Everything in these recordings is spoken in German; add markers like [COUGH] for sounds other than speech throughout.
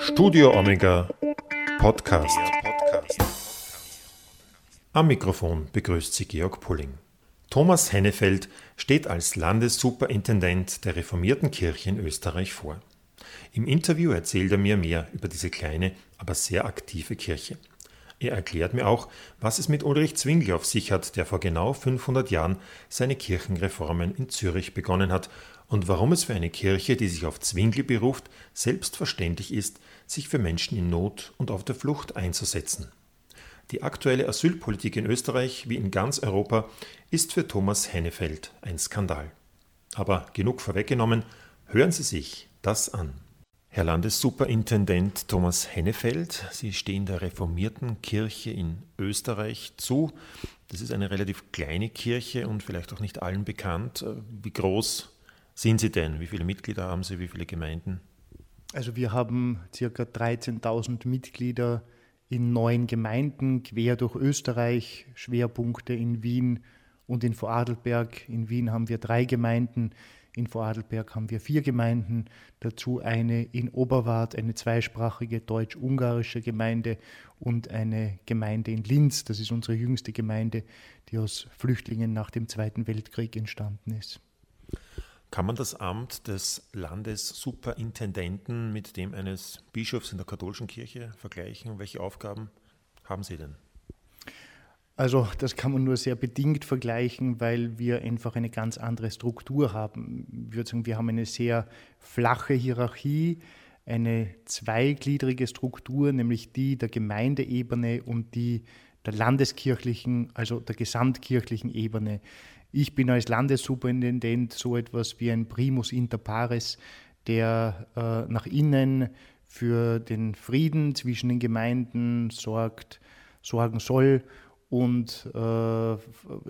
Studio Omega Podcast. Am Mikrofon begrüßt Sie Georg Pulling. Thomas Hennefeld steht als Landessuperintendent der reformierten Kirche in Österreich vor. Im Interview erzählt er mir mehr über diese kleine, aber sehr aktive Kirche. Er erklärt mir auch, was es mit Ulrich Zwingli auf sich hat, der vor genau 500 Jahren seine Kirchenreformen in Zürich begonnen hat und warum es für eine Kirche, die sich auf Zwingli beruft, selbstverständlich ist, sich für Menschen in Not und auf der Flucht einzusetzen. Die aktuelle Asylpolitik in Österreich wie in ganz Europa ist für Thomas Hennefeld ein Skandal. Aber genug vorweggenommen, hören Sie sich das an. Herr Landessuperintendent Thomas Hennefeld, Sie stehen der reformierten Kirche in Österreich zu. Das ist eine relativ kleine Kirche und vielleicht auch nicht allen bekannt. Wie groß sind Sie denn? Wie viele Mitglieder haben Sie? Wie viele Gemeinden? Also wir haben ca. 13.000 Mitglieder in neun Gemeinden quer durch Österreich, Schwerpunkte in Wien und in Vorarlberg. In Wien haben wir drei Gemeinden, in Vorarlberg haben wir vier Gemeinden, dazu eine in Oberwart, eine zweisprachige deutsch-ungarische Gemeinde und eine Gemeinde in Linz. Das ist unsere jüngste Gemeinde, die aus Flüchtlingen nach dem Zweiten Weltkrieg entstanden ist. Kann man das Amt des Landessuperintendenten mit dem eines Bischofs in der katholischen Kirche vergleichen? Welche Aufgaben haben Sie denn? Also das kann man nur sehr bedingt vergleichen, weil wir einfach eine ganz andere Struktur haben. Ich würde sagen, wir haben eine sehr flache Hierarchie, eine zweigliedrige Struktur, nämlich die der Gemeindeebene und die der landeskirchlichen, also der gesamtkirchlichen Ebene. Ich bin als Landessuperintendent so etwas wie ein Primus inter pares, der äh, nach innen für den Frieden zwischen den Gemeinden sorgt, sorgen soll und äh,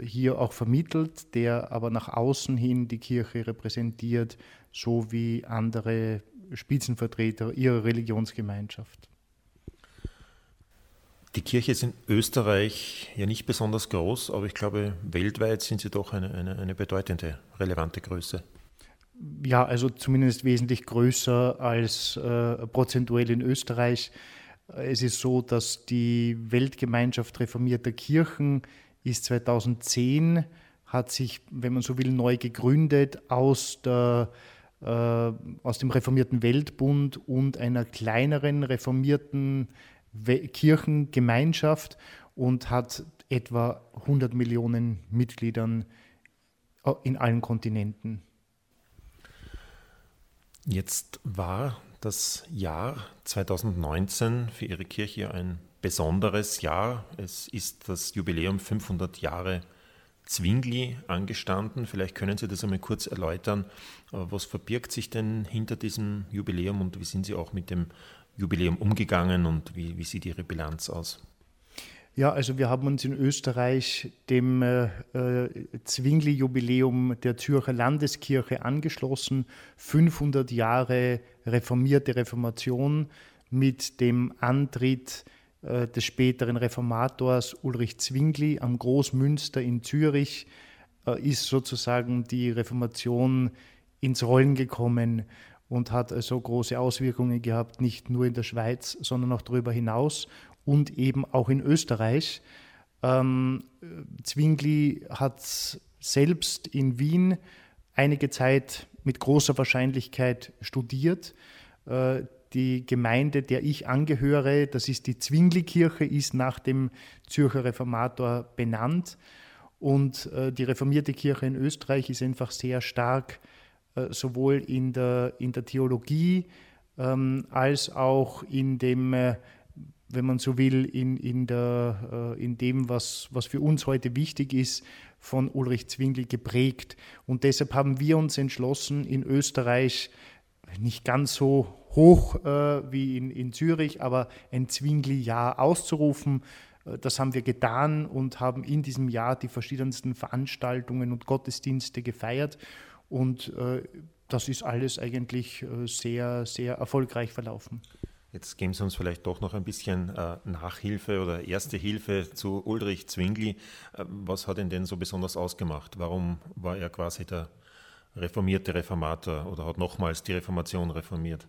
hier auch vermittelt, der aber nach außen hin die Kirche repräsentiert, so wie andere Spitzenvertreter ihrer Religionsgemeinschaft. Die Kirche ist in Österreich ja nicht besonders groß, aber ich glaube, weltweit sind sie doch eine, eine, eine bedeutende, relevante Größe. Ja, also zumindest wesentlich größer als äh, prozentuell in Österreich. Es ist so, dass die Weltgemeinschaft reformierter Kirchen ist 2010, hat sich, wenn man so will, neu gegründet aus, der, äh, aus dem reformierten Weltbund und einer kleineren reformierten Kirchengemeinschaft und hat etwa 100 Millionen Mitgliedern äh, in allen Kontinenten. Jetzt war das Jahr 2019 für Ihre Kirche ein besonderes Jahr. Es ist das Jubiläum 500 Jahre Zwingli angestanden. Vielleicht können Sie das einmal kurz erläutern. Äh, was verbirgt sich denn hinter diesem Jubiläum und wie sind Sie auch mit dem Jubiläum umgegangen und wie, wie sieht Ihre Bilanz aus? Ja, also wir haben uns in Österreich dem äh, äh Zwingli-Jubiläum der Zürcher Landeskirche angeschlossen. 500 Jahre reformierte Reformation mit dem Antritt äh, des späteren Reformators Ulrich Zwingli am Großmünster in Zürich äh, ist sozusagen die Reformation ins Rollen gekommen und hat also große Auswirkungen gehabt, nicht nur in der Schweiz, sondern auch darüber hinaus und eben auch in Österreich. Ähm, Zwingli hat selbst in Wien einige Zeit mit großer Wahrscheinlichkeit studiert. Äh, die Gemeinde, der ich angehöre, das ist die Zwingli-Kirche, ist nach dem Zürcher Reformator benannt. Und äh, die reformierte Kirche in Österreich ist einfach sehr stark sowohl in der, in der Theologie ähm, als auch in dem, äh, wenn man so will, in, in, der, äh, in dem, was, was für uns heute wichtig ist, von Ulrich Zwingli geprägt. Und deshalb haben wir uns entschlossen, in Österreich nicht ganz so hoch äh, wie in, in Zürich, aber ein Zwingli-Jahr auszurufen. Das haben wir getan und haben in diesem Jahr die verschiedensten Veranstaltungen und Gottesdienste gefeiert. Und äh, das ist alles eigentlich äh, sehr, sehr erfolgreich verlaufen. Jetzt geben Sie uns vielleicht doch noch ein bisschen äh, Nachhilfe oder erste Hilfe zu Ulrich Zwingli. Was hat ihn denn so besonders ausgemacht? Warum war er quasi der reformierte Reformator oder hat nochmals die Reformation reformiert?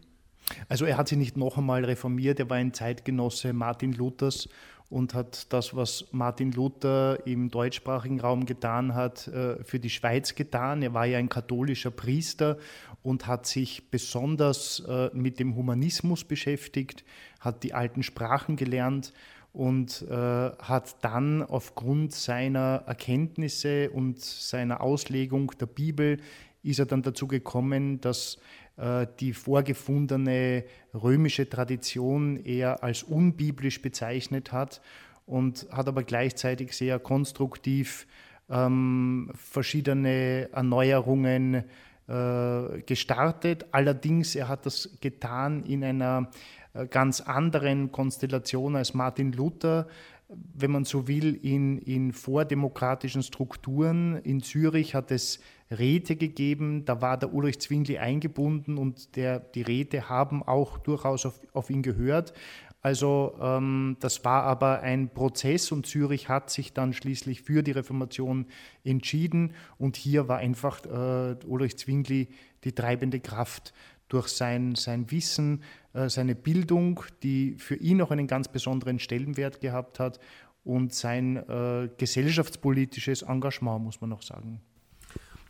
Also er hat sich nicht noch einmal reformiert, er war ein Zeitgenosse Martin Luthers und hat das, was Martin Luther im deutschsprachigen Raum getan hat, äh, für die Schweiz getan. Er war ja ein katholischer Priester und hat sich besonders äh, mit dem Humanismus beschäftigt, hat die alten Sprachen gelernt und äh, hat dann aufgrund seiner Erkenntnisse und seiner Auslegung der Bibel ist er dann dazu gekommen, dass äh, die vorgefundene römische Tradition eher als unbiblisch bezeichnet hat und hat aber gleichzeitig sehr konstruktiv ähm, verschiedene Erneuerungen äh, gestartet. Allerdings, er hat das getan in einer äh, ganz anderen Konstellation als Martin Luther, wenn man so will, in, in vordemokratischen Strukturen. In Zürich hat es Räte gegeben, da war der Ulrich Zwingli eingebunden und der, die Räte haben auch durchaus auf, auf ihn gehört. Also ähm, das war aber ein Prozess und Zürich hat sich dann schließlich für die Reformation entschieden und hier war einfach äh, Ulrich Zwingli die treibende Kraft durch sein, sein Wissen, äh, seine Bildung, die für ihn auch einen ganz besonderen Stellenwert gehabt hat und sein äh, gesellschaftspolitisches Engagement, muss man noch sagen.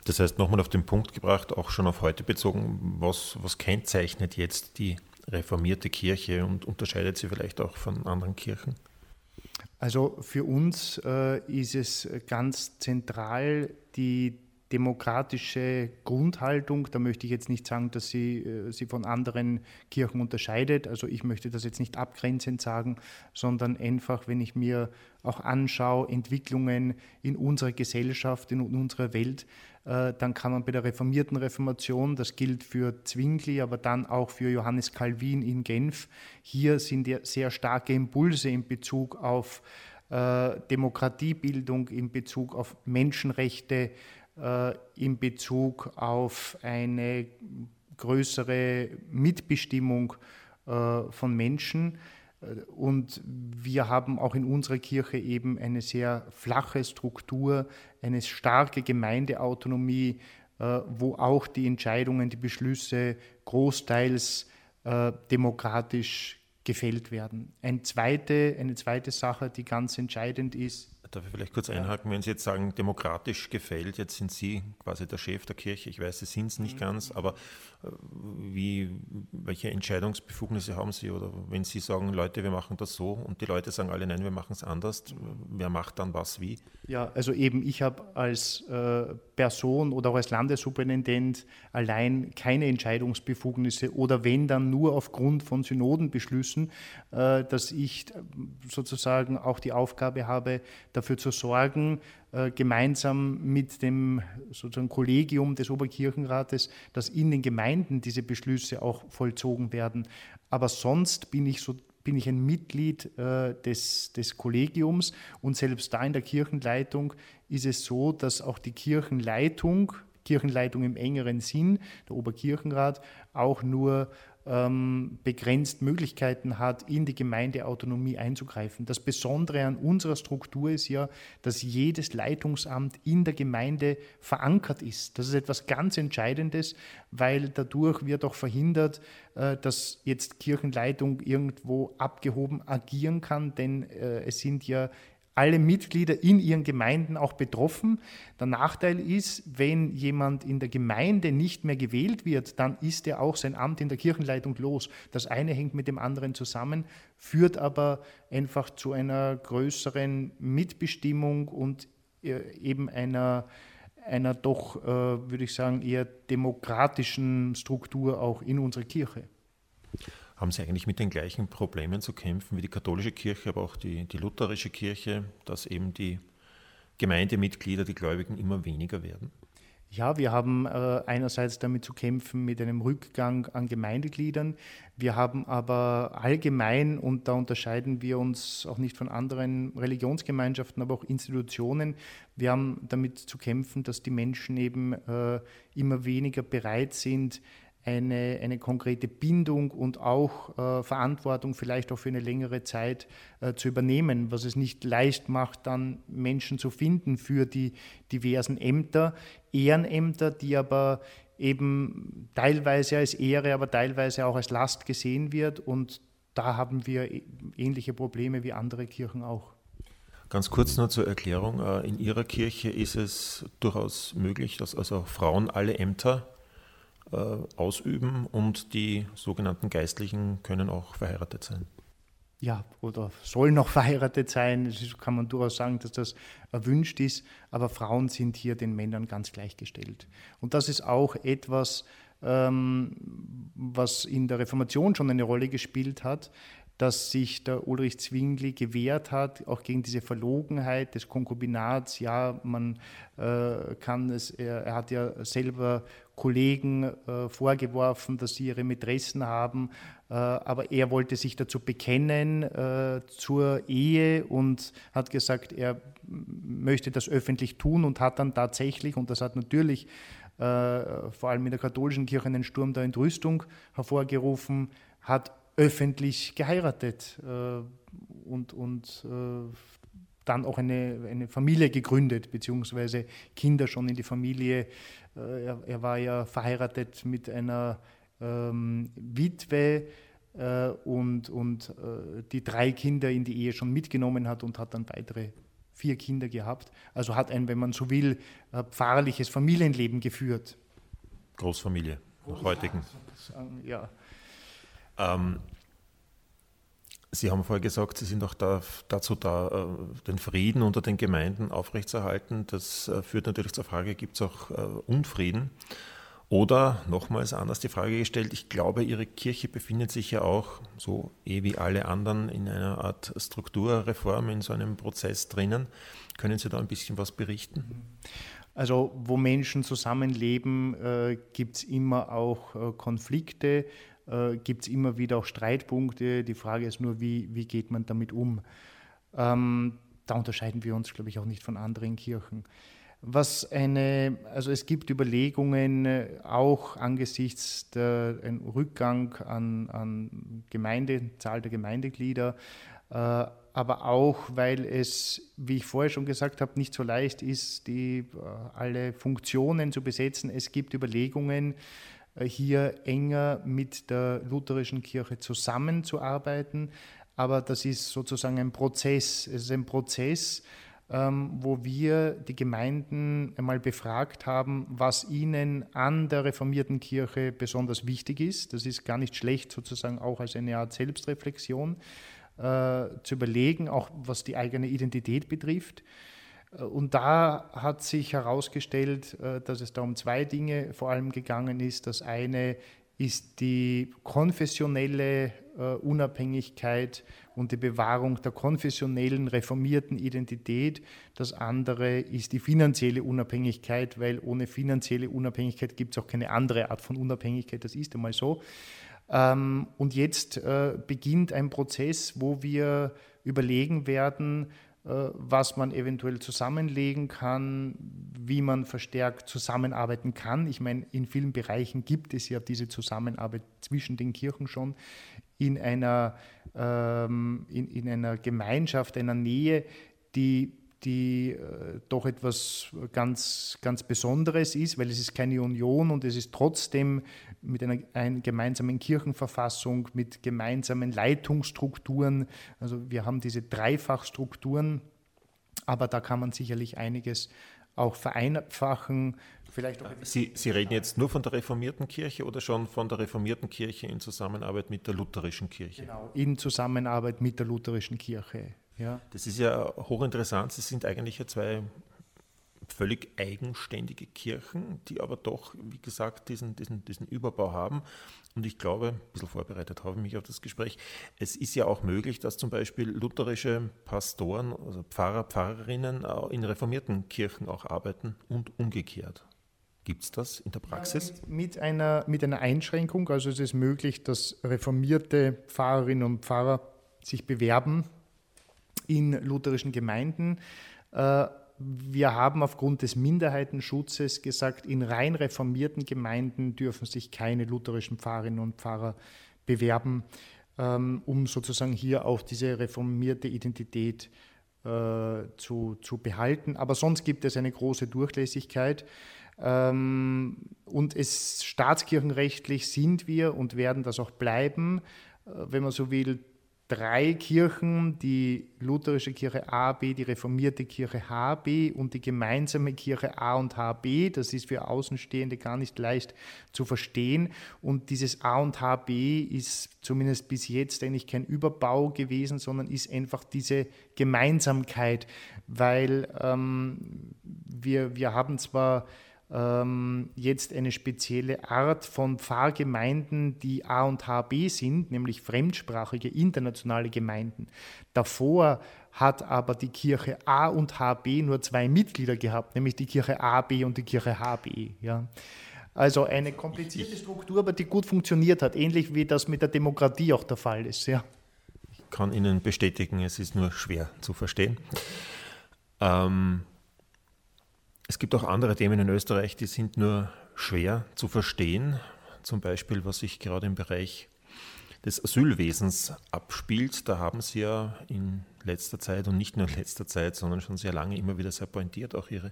Das heißt, nochmal auf den Punkt gebracht, auch schon auf heute bezogen, was, was kennzeichnet jetzt die reformierte Kirche und unterscheidet sie vielleicht auch von anderen Kirchen? Also für uns äh, ist es ganz zentral die demokratische Grundhaltung. Da möchte ich jetzt nicht sagen, dass sie äh, sie von anderen Kirchen unterscheidet. Also ich möchte das jetzt nicht abgrenzend sagen, sondern einfach, wenn ich mir auch anschaue, Entwicklungen in unserer Gesellschaft, in unserer Welt, dann kann man bei der reformierten Reformation, das gilt für Zwingli, aber dann auch für Johannes Calvin in Genf, hier sind ja sehr starke Impulse in Bezug auf äh, Demokratiebildung, in Bezug auf Menschenrechte, äh, in Bezug auf eine größere Mitbestimmung äh, von Menschen. Äh, und wir haben auch in unserer Kirche eben eine sehr flache Struktur, eine starke Gemeindeautonomie, wo auch die Entscheidungen, die Beschlüsse großteils demokratisch gefällt werden. Eine zweite, eine zweite Sache, die ganz entscheidend ist, Darf ich vielleicht kurz einhaken, wenn Sie jetzt sagen, demokratisch gefällt, jetzt sind Sie quasi der Chef der Kirche. Ich weiß, Sie sind es nicht mhm. ganz, aber äh, wie, welche Entscheidungsbefugnisse haben Sie? Oder wenn Sie sagen, Leute, wir machen das so und die Leute sagen alle, nein, wir machen es anders, wer macht dann was wie? Ja, also eben, ich habe als äh, Person oder auch als Landessuperintendent allein keine Entscheidungsbefugnisse oder wenn dann nur aufgrund von Synodenbeschlüssen, äh, dass ich sozusagen auch die Aufgabe habe, dafür zu sorgen, äh, gemeinsam mit dem sozusagen Kollegium des Oberkirchenrates, dass in den Gemeinden diese Beschlüsse auch vollzogen werden. Aber sonst bin ich so bin ich ein Mitglied äh, des, des Kollegiums und selbst da in der Kirchenleitung ist es so, dass auch die Kirchenleitung, Kirchenleitung im engeren Sinn, der Oberkirchenrat, auch nur ähm, begrenzt Möglichkeiten hat, in die Gemeindeautonomie einzugreifen. Das Besondere an unserer Struktur ist ja, dass jedes Leitungsamt in der Gemeinde verankert ist. Das ist etwas ganz Entscheidendes, weil dadurch wird auch verhindert, äh, dass jetzt Kirchenleitung irgendwo abgehoben agieren kann, denn äh, es sind ja alle Mitglieder in ihren Gemeinden auch betroffen. Der Nachteil ist, wenn jemand in der Gemeinde nicht mehr gewählt wird, dann ist er auch sein Amt in der Kirchenleitung los. Das eine hängt mit dem anderen zusammen, führt aber einfach zu einer größeren Mitbestimmung und äh, eben einer, einer doch, äh, würde ich sagen, eher demokratischen Struktur auch in unserer Kirche haben sie eigentlich mit den gleichen Problemen zu kämpfen wie die katholische Kirche, aber auch die, die lutherische Kirche, dass eben die Gemeindemitglieder, die Gläubigen immer weniger werden? Ja, wir haben äh, einerseits damit zu kämpfen mit einem Rückgang an Gemeindegliedern. Wir haben aber allgemein, und da unterscheiden wir uns auch nicht von anderen Religionsgemeinschaften, aber auch Institutionen, wir haben damit zu kämpfen, dass die Menschen eben äh, immer weniger bereit sind, eine, eine konkrete Bindung und auch äh, Verantwortung vielleicht auch für eine längere Zeit äh, zu übernehmen, was es nicht leicht macht, dann Menschen zu finden für die diversen Ämter, Ehrenämter, die aber eben teilweise als Ehre, aber teilweise auch als Last gesehen wird. Und da haben wir ähnliche Probleme wie andere Kirchen auch. Ganz kurz nur zur Erklärung. Äh, in Ihrer Kirche ist es durchaus möglich, dass also Frauen alle Ämter ausüben und die sogenannten Geistlichen können auch verheiratet sein. Ja, oder sollen noch [LAUGHS] verheiratet sein. Das kann man durchaus sagen, dass das erwünscht ist. Aber Frauen sind hier den Männern ganz gleichgestellt. Und das ist auch etwas, ähm, was in der Reformation schon eine Rolle gespielt hat dass sich der Ulrich Zwingli gewehrt hat, auch gegen diese Verlogenheit des Konkubinats. Ja, man äh, kann es, er, er, hat ja selber Kollegen äh, vorgeworfen, dass sie ihre Mätressen haben, äh, aber er wollte sich dazu bekennen äh, zur Ehe und hat gesagt, er möchte das öffentlich tun und hat dann tatsächlich, und das hat natürlich vor allem in der katholischen Kirche einen Sturm der Entrüstung hervorgerufen, hat öffentlich geheiratet und, und dann auch eine, eine Familie gegründet, beziehungsweise Kinder schon in die Familie. Äh, er, er, war ja verheiratet mit einer ähm, Witwe äh, und, und äh, die drei Kinder in die Ehe schon mitgenommen hat und hat dann weitere vier Kinder gehabt. Also hat ein, wenn man so will, äh, pfarrliches Familienleben geführt. Großfamilie, nach heutigen. Ja. Ähm, Sie haben vorher gesagt, Sie sind auch da, dazu da, äh, den Frieden unter den Gemeinden aufrechtzuerhalten. Das äh, führt natürlich zur Frage, gibt es auch äh, Unfrieden? Oder nochmals anders die Frage gestellt, ich glaube, Ihre Kirche befindet sich ja auch, so eh wie alle anderen, in einer Art Strukturreform, in so einem Prozess drinnen. Können Sie da ein bisschen was berichten? Also wo Menschen zusammenleben, gibt es immer auch Konflikte äh, gibt es immer wieder auch Streitpunkte. Die Frage ist nur, wie, wie geht man damit um? Ähm, da unterscheiden wir uns, glaube ich, auch nicht von anderen Kirchen. Was eine, also es gibt Überlegungen, äh, auch angesichts der ein Rückgang an, an Gemeinde, Zahl der Gemeindeglieder, äh, aber auch, weil es, wie ich vorher schon gesagt habe, nicht so leicht ist, die, äh, alle Funktionen zu besetzen. Es gibt Überlegungen, hier enger mit der lutherischen Kirche zusammenzuarbeiten. Aber das ist sozusagen ein Prozess. Es ist ein Prozess, ähm, wo wir die Gemeinden einmal befragt haben, was ihnen an der reformierten Kirche besonders wichtig ist. Das ist gar nicht schlecht, sozusagen auch als eine Art Selbstreflexion äh, zu überlegen, auch was die eigene Identität betrifft. Äh, und da hat sich herausgestellt, äh, dass es da um zwei Dinge vor allem gegangen ist. Das eine ist die konfessionelle äh, Unabhängigkeit und die Bewahrung der konfessionellen reformierten Identität. Das andere ist die finanzielle Unabhängigkeit, weil ohne finanzielle Unabhängigkeit gibt es auch keine andere Art von Unabhängigkeit. Das ist einmal so. Ähm, und jetzt beginnt ein Prozess, wo wir überlegen werden, was man eventuell zusammenlegen kann, wie man verstärkt zusammenarbeiten kann. Ich meine, in vielen Bereichen gibt es ja diese Zusammenarbeit zwischen den Kirchen schon in einer, ähm, in, in einer Gemeinschaft, einer Nähe, die die äh, doch etwas ganz, ganz Besonderes ist, weil es ist keine Union und es ist trotzdem mit einer, einer gemeinsamen Kirchenverfassung, mit gemeinsamen Leitungsstrukturen. Also wir haben diese Dreifachstrukturen, aber da kann man sicherlich einiges auch vereinfachen. Vielleicht auch Sie, Sie reden jetzt nur von der reformierten Kirche oder schon von der reformierten Kirche in Zusammenarbeit mit der lutherischen Kirche? Genau, in Zusammenarbeit mit der lutherischen Kirche. Ja. Das ist ja hochinteressant. Sie sind eigentlich ja zwei völlig eigenständige Kirchen, die aber doch, wie gesagt, diesen, diesen, diesen Überbau haben. Und ich glaube, ein bisschen vorbereitet habe ich mich auf das Gespräch, es ist ja auch möglich, dass zum Beispiel lutherische Pastoren, also Pfarrer, Pfarrerinnen in reformierten Kirchen auch arbeiten und umgekehrt. Gibt es das in der Praxis? Mit einer, mit einer Einschränkung. Also es ist möglich, dass reformierte Pfarrerinnen und Pfarrer sich bewerben in lutherischen Gemeinden. Äh, wir haben aufgrund des Minderheitenschutzes gesagt, in rein reformierten Gemeinden dürfen sich keine lutherischen Pfarrerinnen und Pfarrer bewerben, ähm, um sozusagen hier auch diese reformierte Identität äh, zu, zu behalten. Aber sonst gibt es eine große Durchlässigkeit. Ähm, und es staatskirchenrechtlich sind wir und werden das auch bleiben, äh, wenn man so will, drei Kirchen, die lutherische Kirche A, B, die reformierte Kirche HB und die gemeinsame Kirche A und HB. Das ist für Außenstehende gar nicht leicht zu verstehen. Und dieses A und HB ist zumindest bis jetzt eigentlich kein Überbau gewesen, sondern ist einfach diese Gemeinsamkeit, weil ähm, wir, wir haben zwar jetzt eine spezielle Art von Pfarrgemeinden, die A und HB sind, nämlich fremdsprachige internationale Gemeinden. Davor hat aber die Kirche A und HB nur zwei Mitglieder gehabt, nämlich die Kirche AB und die Kirche HB. Ja. Also eine komplizierte Struktur, aber die gut funktioniert hat, ähnlich wie das mit der Demokratie auch der Fall ist. Ja. Ich kann Ihnen bestätigen, es ist nur schwer zu verstehen. Ähm, es gibt auch andere Themen in Österreich, die sind nur schwer zu verstehen. Zum Beispiel, was sich gerade im Bereich des Asylwesens abspielt. Da haben Sie ja in letzter Zeit und nicht nur in letzter Zeit, sondern schon sehr lange immer wieder sehr pointiert auch Ihre,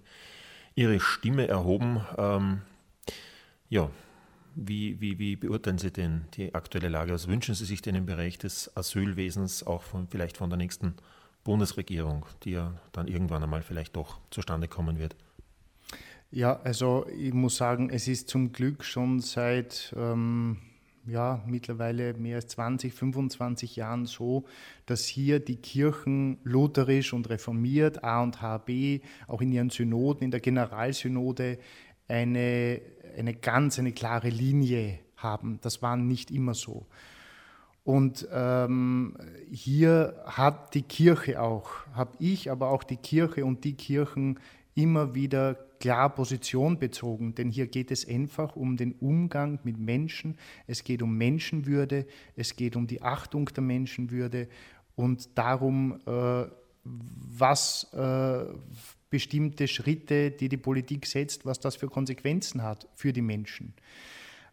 Ihre Stimme erhoben. Ähm, ja, wie, wie, wie beurteilen Sie denn die aktuelle Lage? Was wünschen Sie sich denn im Bereich des Asylwesens auch von, vielleicht von der nächsten Bundesregierung, die ja dann irgendwann einmal vielleicht doch zustande kommen wird? Ja, also ich muss sagen, es ist zum Glück schon seit ähm, ja, mittlerweile mehr als 20, 25 Jahren so, dass hier die Kirchen lutherisch und reformiert, A und HB, auch in ihren Synoden, in der Generalsynode, eine, eine ganz, eine klare Linie haben. Das war nicht immer so. Und ähm, hier hat die Kirche auch, habe ich, aber auch die Kirche und die Kirchen immer wieder klar Position bezogen, denn hier geht es einfach um den Umgang mit Menschen, es geht um Menschenwürde, es geht um die Achtung der Menschenwürde und darum, äh, was äh, bestimmte Schritte, die die Politik setzt, was das für Konsequenzen hat für die Menschen.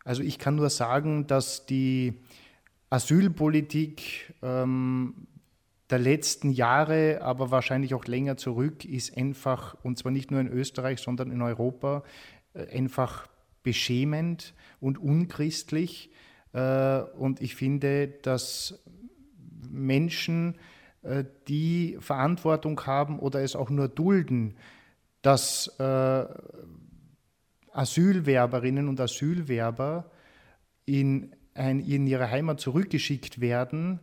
Also ich kann nur sagen, dass die Asylpolitik ähm, der letzten Jahre, aber wahrscheinlich auch länger zurück, ist einfach, und zwar nicht nur in Österreich, sondern in Europa, äh, einfach beschämend und unchristlich. Äh, und ich finde, dass Menschen, äh, die Verantwortung haben oder es auch nur dulden, dass Asylwerberinnen und Asylwerber in, ein, in ihre Heimat zurückgeschickt werden,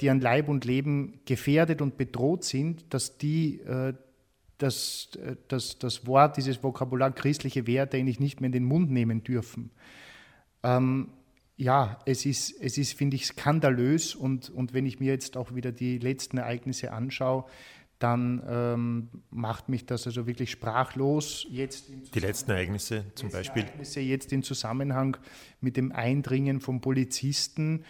die an Leib und Leben gefährdet und bedroht sind, dass die äh, das, äh, das, das Wort, dieses Vokabular christliche Werte eigentlich nicht mehr in den Mund nehmen dürfen. Ähm, ja, es ist, es ist finde ich, skandalös und, und wenn ich mir jetzt auch wieder die letzten Ereignisse anschaue, dann ähm, macht mich das also wirklich sprachlos. Jetzt die letzten Ereignisse zum Beispiel? Ereignisse jetzt im Zusammenhang mit dem Eindringen von Polizisten äh,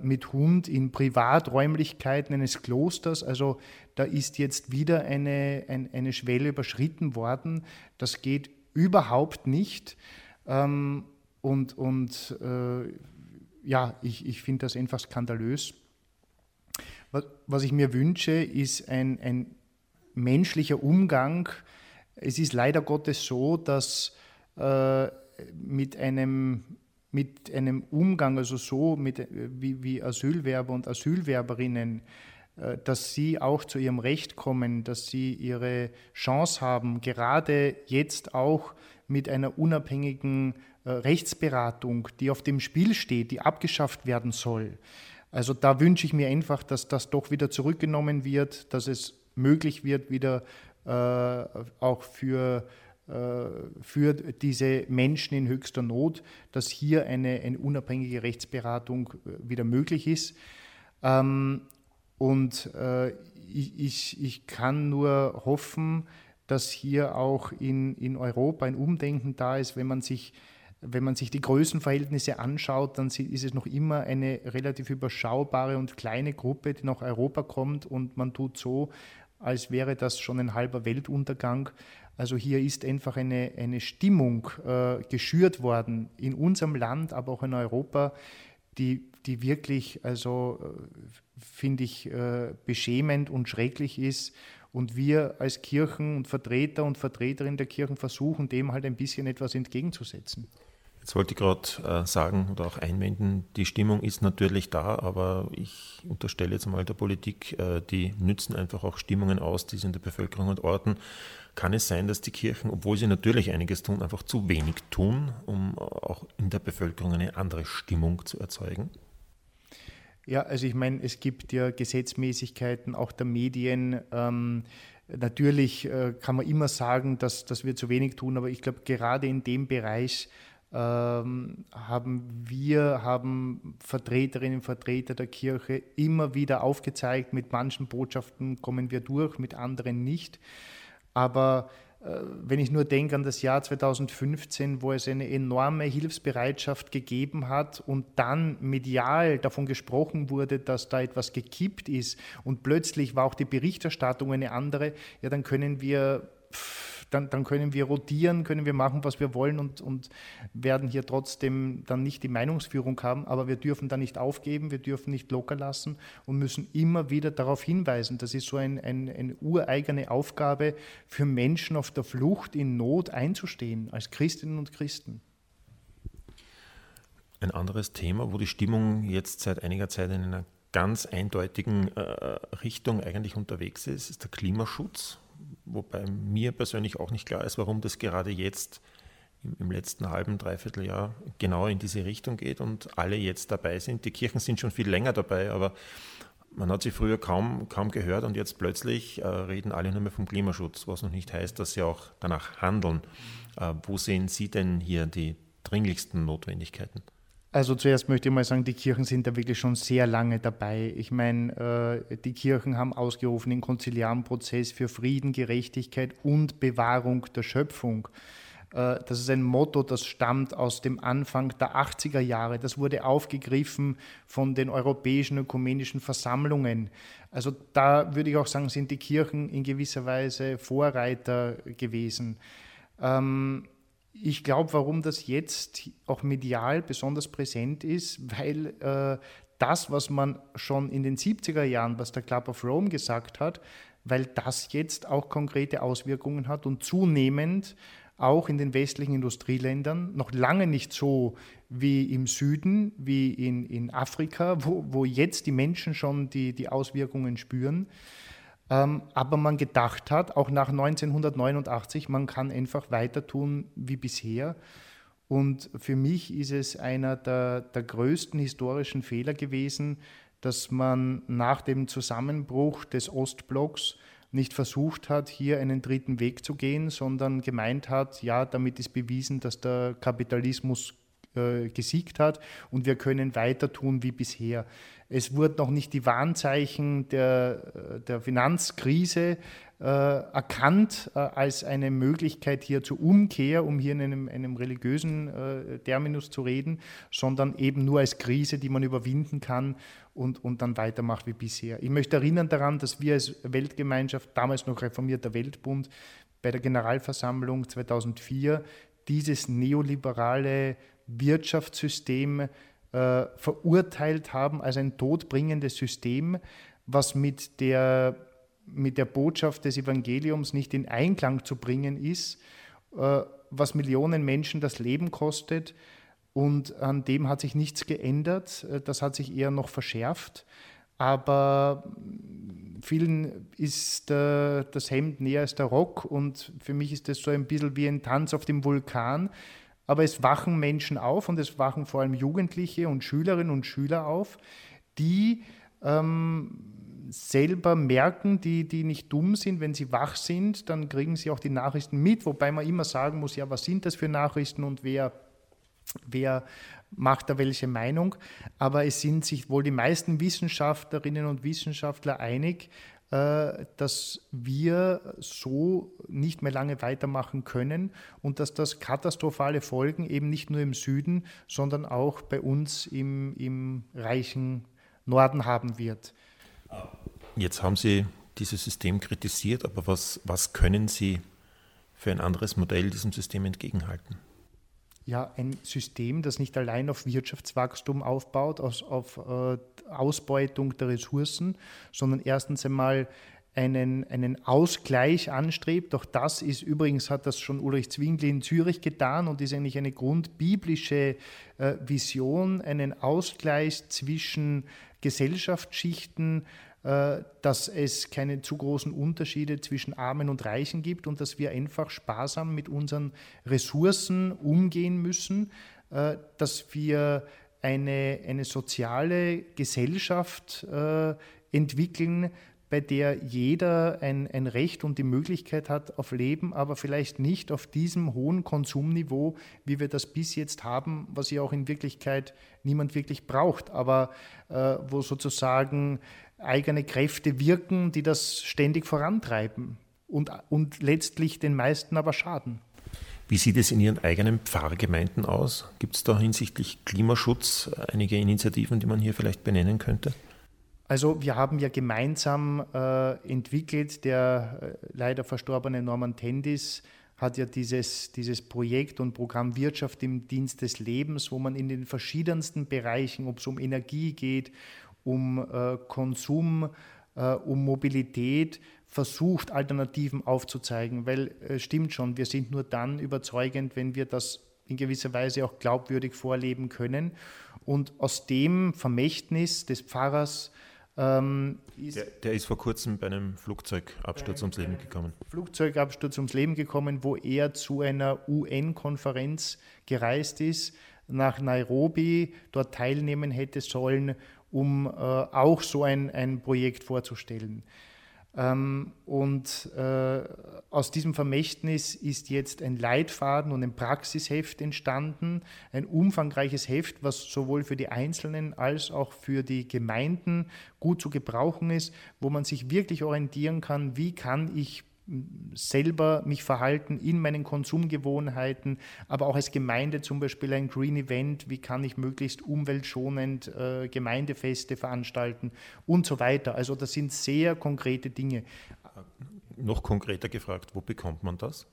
mit Hund in Privaträumlichkeiten eines Klosters. Also da ist jetzt wieder eine, ein, eine Schwelle überschritten worden. Das geht überhaupt nicht. Ähm, und und äh, ja, ich, ich finde das einfach skandalös. Was, was ich mir wünsche, ist ein, ein menschlicher Umgang. Es ist leider Gottes so, dass äh, mit einem mit einem Umgang, also so mit, wie, wie Asylwerber und Asylwerberinnen, äh, dass sie auch zu ihrem Recht kommen, dass sie ihre Chance haben, gerade jetzt auch mit einer unabhängigen äh, Rechtsberatung, die auf dem Spiel steht, die abgeschafft werden soll. Also da wünsche ich mir einfach, dass das doch wieder zurückgenommen wird, dass es möglich wird, wieder äh, auch für äh, für diese Menschen in höchster Not, dass hier eine, eine unabhängige Rechtsberatung äh, wieder möglich ist. Ähm, und äh, ich, ich kann nur hoffen, dass hier auch in, in Europa ein Umdenken da ist, wenn man sich wenn man sich die Größenverhältnisse anschaut, dann ist es noch immer eine relativ überschaubare und kleine Gruppe, die nach Europa kommt und man tut so, als wäre das schon ein halber Weltuntergang. Also hier ist einfach eine, eine Stimmung äh, geschürt worden in unserem Land, aber auch in Europa, die, die wirklich, also finde ich, beschämend und schrecklich ist. Und wir als Kirchen und Vertreter und Vertreterinnen der Kirchen versuchen dem halt ein bisschen etwas entgegenzusetzen. Jetzt wollte ich gerade äh, sagen oder auch einwenden, die Stimmung ist natürlich da, aber ich unterstelle jetzt mal der Politik, äh, die nützen einfach auch Stimmungen aus, die sie in der Bevölkerung und Orten. Kann es sein, dass die Kirchen, obwohl sie natürlich einiges tun, einfach zu wenig tun, um auch in der Bevölkerung eine andere Stimmung zu erzeugen? Ja, also ich meine, es gibt ja Gesetzmäßigkeiten auch der Medien. Ähm, natürlich äh, kann man immer sagen, dass, dass wir zu wenig tun, aber ich glaube, gerade in dem Bereich ähm, haben wir, haben Vertreterinnen und Vertreter der Kirche immer wieder aufgezeigt, mit manchen Botschaften kommen wir durch, mit anderen nicht. Aber äh, wenn ich nur denke an das Jahr 2015, wo es eine enorme Hilfsbereitschaft gegeben hat und dann medial davon gesprochen wurde, dass da etwas gekippt ist und plötzlich war auch die Berichterstattung eine andere, ja, dann können wir pff, dann, dann können wir rotieren, können wir machen, was wir wollen und, und werden hier trotzdem dann nicht die Meinungsführung haben. Aber wir dürfen da nicht aufgeben, wir dürfen nicht locker lassen und müssen immer wieder darauf hinweisen. Das ist so ein, ein, eine ureigene Aufgabe für Menschen auf der Flucht in Not einzustehen, als Christinnen und Christen. Ein anderes Thema, wo die Stimmung jetzt seit einiger Zeit in einer ganz eindeutigen äh, Richtung eigentlich unterwegs ist, ist der Klimaschutz wobei mir persönlich auch nicht klar ist, warum das gerade jetzt im, im letzten halben, dreiviertel Jahr genau in diese Richtung geht und alle jetzt dabei sind. Die Kirchen sind schon viel länger dabei, aber man hat sie früher kaum, kaum gehört und jetzt plötzlich äh, reden alle nur mehr vom Klimaschutz, was noch nicht heißt, dass sie auch danach handeln. Äh, wo sehen Sie denn hier die dringlichsten Notwendigkeiten? Also zuerst möchte ich mal sagen, die Kirchen sind da wirklich schon sehr lange dabei. Ich meine, äh, die Kirchen haben ausgerufen den konziliaren Prozess für Frieden, Gerechtigkeit und Bewahrung der Schöpfung. Äh, das ist ein Motto, das stammt aus dem Anfang der 80er Jahre. Das wurde aufgegriffen von den europäischen ökumenischen Versammlungen. Also da würde ich auch sagen, sind die Kirchen in gewisser Weise Vorreiter gewesen. Ähm, ich glaube, warum das jetzt auch medial besonders präsent ist, weil äh, das, was man schon in den 70er Jahren, was der Club of Rome gesagt hat, weil das jetzt auch konkrete Auswirkungen hat und zunehmend auch in den westlichen Industrieländern, noch lange nicht so wie im Süden, wie in, in Afrika, wo, wo jetzt die Menschen schon die, die Auswirkungen spüren. Ähm, aber man gedacht hat, auch nach 1989, man kann einfach weiter tun wie bisher. Und für mich ist es einer der, der größten historischen Fehler gewesen, dass man nach dem Zusammenbruch des Ostblocks nicht versucht hat, hier einen dritten Weg zu gehen, sondern gemeint hat, ja, damit ist bewiesen, dass der Kapitalismus äh, gesiegt hat und wir können weiter tun wie bisher. Es wurden noch nicht die Warnzeichen der, der Finanzkrise äh, erkannt äh, als eine Möglichkeit hier zur Umkehr, um hier in einem, einem religiösen äh, Terminus zu reden, sondern eben nur als Krise, die man überwinden kann und, und dann weitermacht wie bisher. Ich möchte erinnern daran, dass wir als Weltgemeinschaft, damals noch reformierter Weltbund, bei der Generalversammlung 2004 dieses neoliberale Wirtschaftssystem äh, verurteilt haben als ein todbringendes System, was mit der, mit der Botschaft des Evangeliums nicht in Einklang zu bringen ist, äh, was Millionen Menschen das Leben kostet. Und an dem hat sich nichts geändert. Äh, das hat sich eher noch verschärft. Aber vielen ist äh, das Hemd näher als der Rock und für mich ist das so ein bisschen wie ein Tanz auf dem Vulkan aber es wachen Menschen auf und es wachen vor allem Jugendliche und Schülerinnen und Schüler auf, die ähm, selber merken, die, die nicht dumm sind, wenn sie wach sind, dann kriegen sie auch die Nachrichten mit, wobei man immer sagen muss, ja, was sind das für Nachrichten und wer, wer macht da welche Meinung. Aber es sind sich wohl die meisten Wissenschaftlerinnen und Wissenschaftler einig, dass wir so nicht mehr lange weitermachen können und dass das katastrophale Folgen eben nicht nur im Süden, sondern auch bei uns im, im reichen Norden haben wird. Jetzt haben Sie dieses System kritisiert, aber was, was können Sie für ein anderes Modell diesem System entgegenhalten? Ja, ein System, das nicht allein auf Wirtschaftswachstum aufbaut, auf, auf äh, Ausbeutung der Ressourcen, sondern erstens einmal einen, einen Ausgleich anstrebt. Auch das ist übrigens, hat das schon Ulrich Zwingli in Zürich getan und ist eigentlich eine grundbiblische äh, Vision, einen Ausgleich zwischen Gesellschaftsschichten, dass es keine zu großen Unterschiede zwischen Armen und Reichen gibt und dass wir einfach sparsam mit unseren Ressourcen umgehen müssen, äh, dass wir eine, eine soziale Gesellschaft äh, entwickeln, bei der jeder ein, ein Recht und die Möglichkeit hat auf Leben, aber vielleicht nicht auf diesem hohen Konsumniveau, wie wir das bis jetzt haben, was ja auch in Wirklichkeit niemand wirklich braucht, aber äh, wo sozusagen eigene Kräfte wirken, die das ständig vorantreiben und, und letztlich den meisten aber schaden. Wie sieht es in Ihren eigenen Pfarrgemeinden aus? Gibt es da hinsichtlich Klimaschutz einige Initiativen, die man hier vielleicht benennen könnte? Also wir haben ja gemeinsam äh, entwickelt, der äh, leider verstorbene Norman Tendis hat ja dieses, dieses Projekt und Programm Wirtschaft im Dienst des Lebens, wo man in den verschiedensten Bereichen, ob es um Energie geht, um äh, Konsum, äh, um Mobilität, versucht, Alternativen aufzuzeigen. Weil es äh, stimmt schon, wir sind nur dann überzeugend, wenn wir das in gewisser Weise auch glaubwürdig vorleben können. Und aus dem Vermächtnis des Pfarrers ähm, der, der, ist vor kurzem bei einem Flugzeugabsturz ums Leben gekommen. Flugzeugabsturz ums Leben gekommen, wo er zu einer UN-Konferenz gereist ist, nach Nairobi, dort teilnehmen hätte sollen um äh, auch so ein, ein Projekt vorzustellen. Ähm, und äh, aus diesem Vermächtnis ist jetzt ein Leitfaden und ein Praxisheft entstanden, ein umfangreiches Heft, was sowohl für die Einzelnen als auch für die Gemeinden gut zu gebrauchen ist, wo man sich wirklich orientieren kann, wie kann ich selber mich verhalten in meinen Konsumgewohnheiten, aber auch als Gemeinde zum Beispiel ein Green Event, wie kann ich möglichst umweltschonend äh, Gemeindefeste veranstalten und so weiter. Also das sind sehr konkrete Dinge. Noch konkreter gefragt, wo bekommt man das?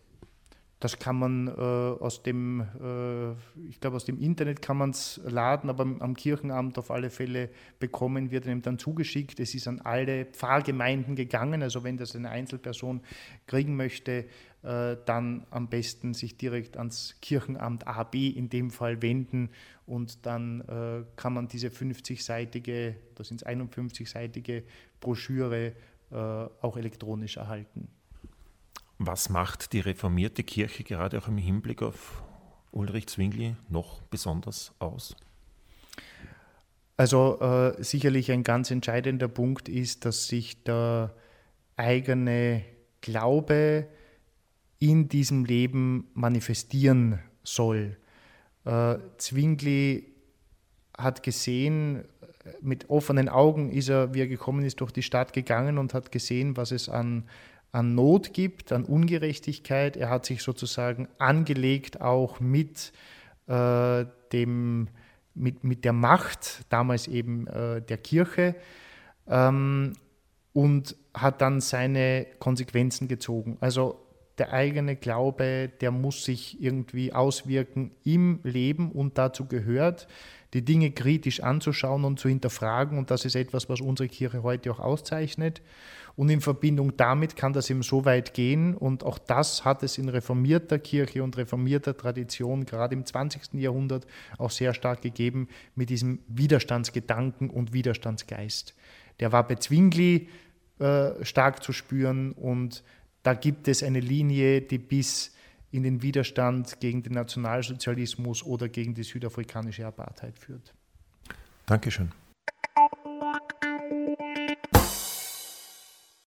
Das kann man äh, aus dem, äh, ich glaube, aus dem Internet kann man es laden, aber am Kirchenamt auf alle Fälle bekommen, wird einem dann zugeschickt. Es ist an alle Pfarrgemeinden gegangen, also wenn das eine Einzelperson kriegen möchte, äh, dann am besten sich direkt ans Kirchenamt AB in dem Fall wenden und dann äh, kann man diese 50-seitige, das sind 51-seitige Broschüre äh, auch elektronisch erhalten. Was macht die reformierte Kirche gerade auch im Hinblick auf Ulrich Zwingli noch besonders aus? Also äh, sicherlich ein ganz entscheidender Punkt ist, dass sich der eigene Glaube in diesem Leben manifestieren soll. Äh, Zwingli hat gesehen, mit offenen Augen ist er, wie er gekommen ist, durch die Stadt gegangen und hat gesehen, was es an an Not gibt, an Ungerechtigkeit. Er hat sich sozusagen angelegt auch mit, äh, dem, mit, mit der Macht, damals eben äh, der Kirche, ähm, und hat dann seine Konsequenzen gezogen. Also der eigene Glaube, der muss sich irgendwie auswirken im Leben und dazu gehört, die Dinge kritisch anzuschauen und zu hinterfragen. Und das ist etwas, was unsere Kirche heute auch auszeichnet. Und in Verbindung damit kann das eben so weit gehen. Und auch das hat es in reformierter Kirche und reformierter Tradition, gerade im 20. Jahrhundert, auch sehr stark gegeben mit diesem Widerstandsgedanken und Widerstandsgeist. Der war bei Zwingli äh, stark zu spüren und da gibt es eine Linie, die bis in den Widerstand gegen den Nationalsozialismus oder gegen die südafrikanische Apartheid führt. Dankeschön.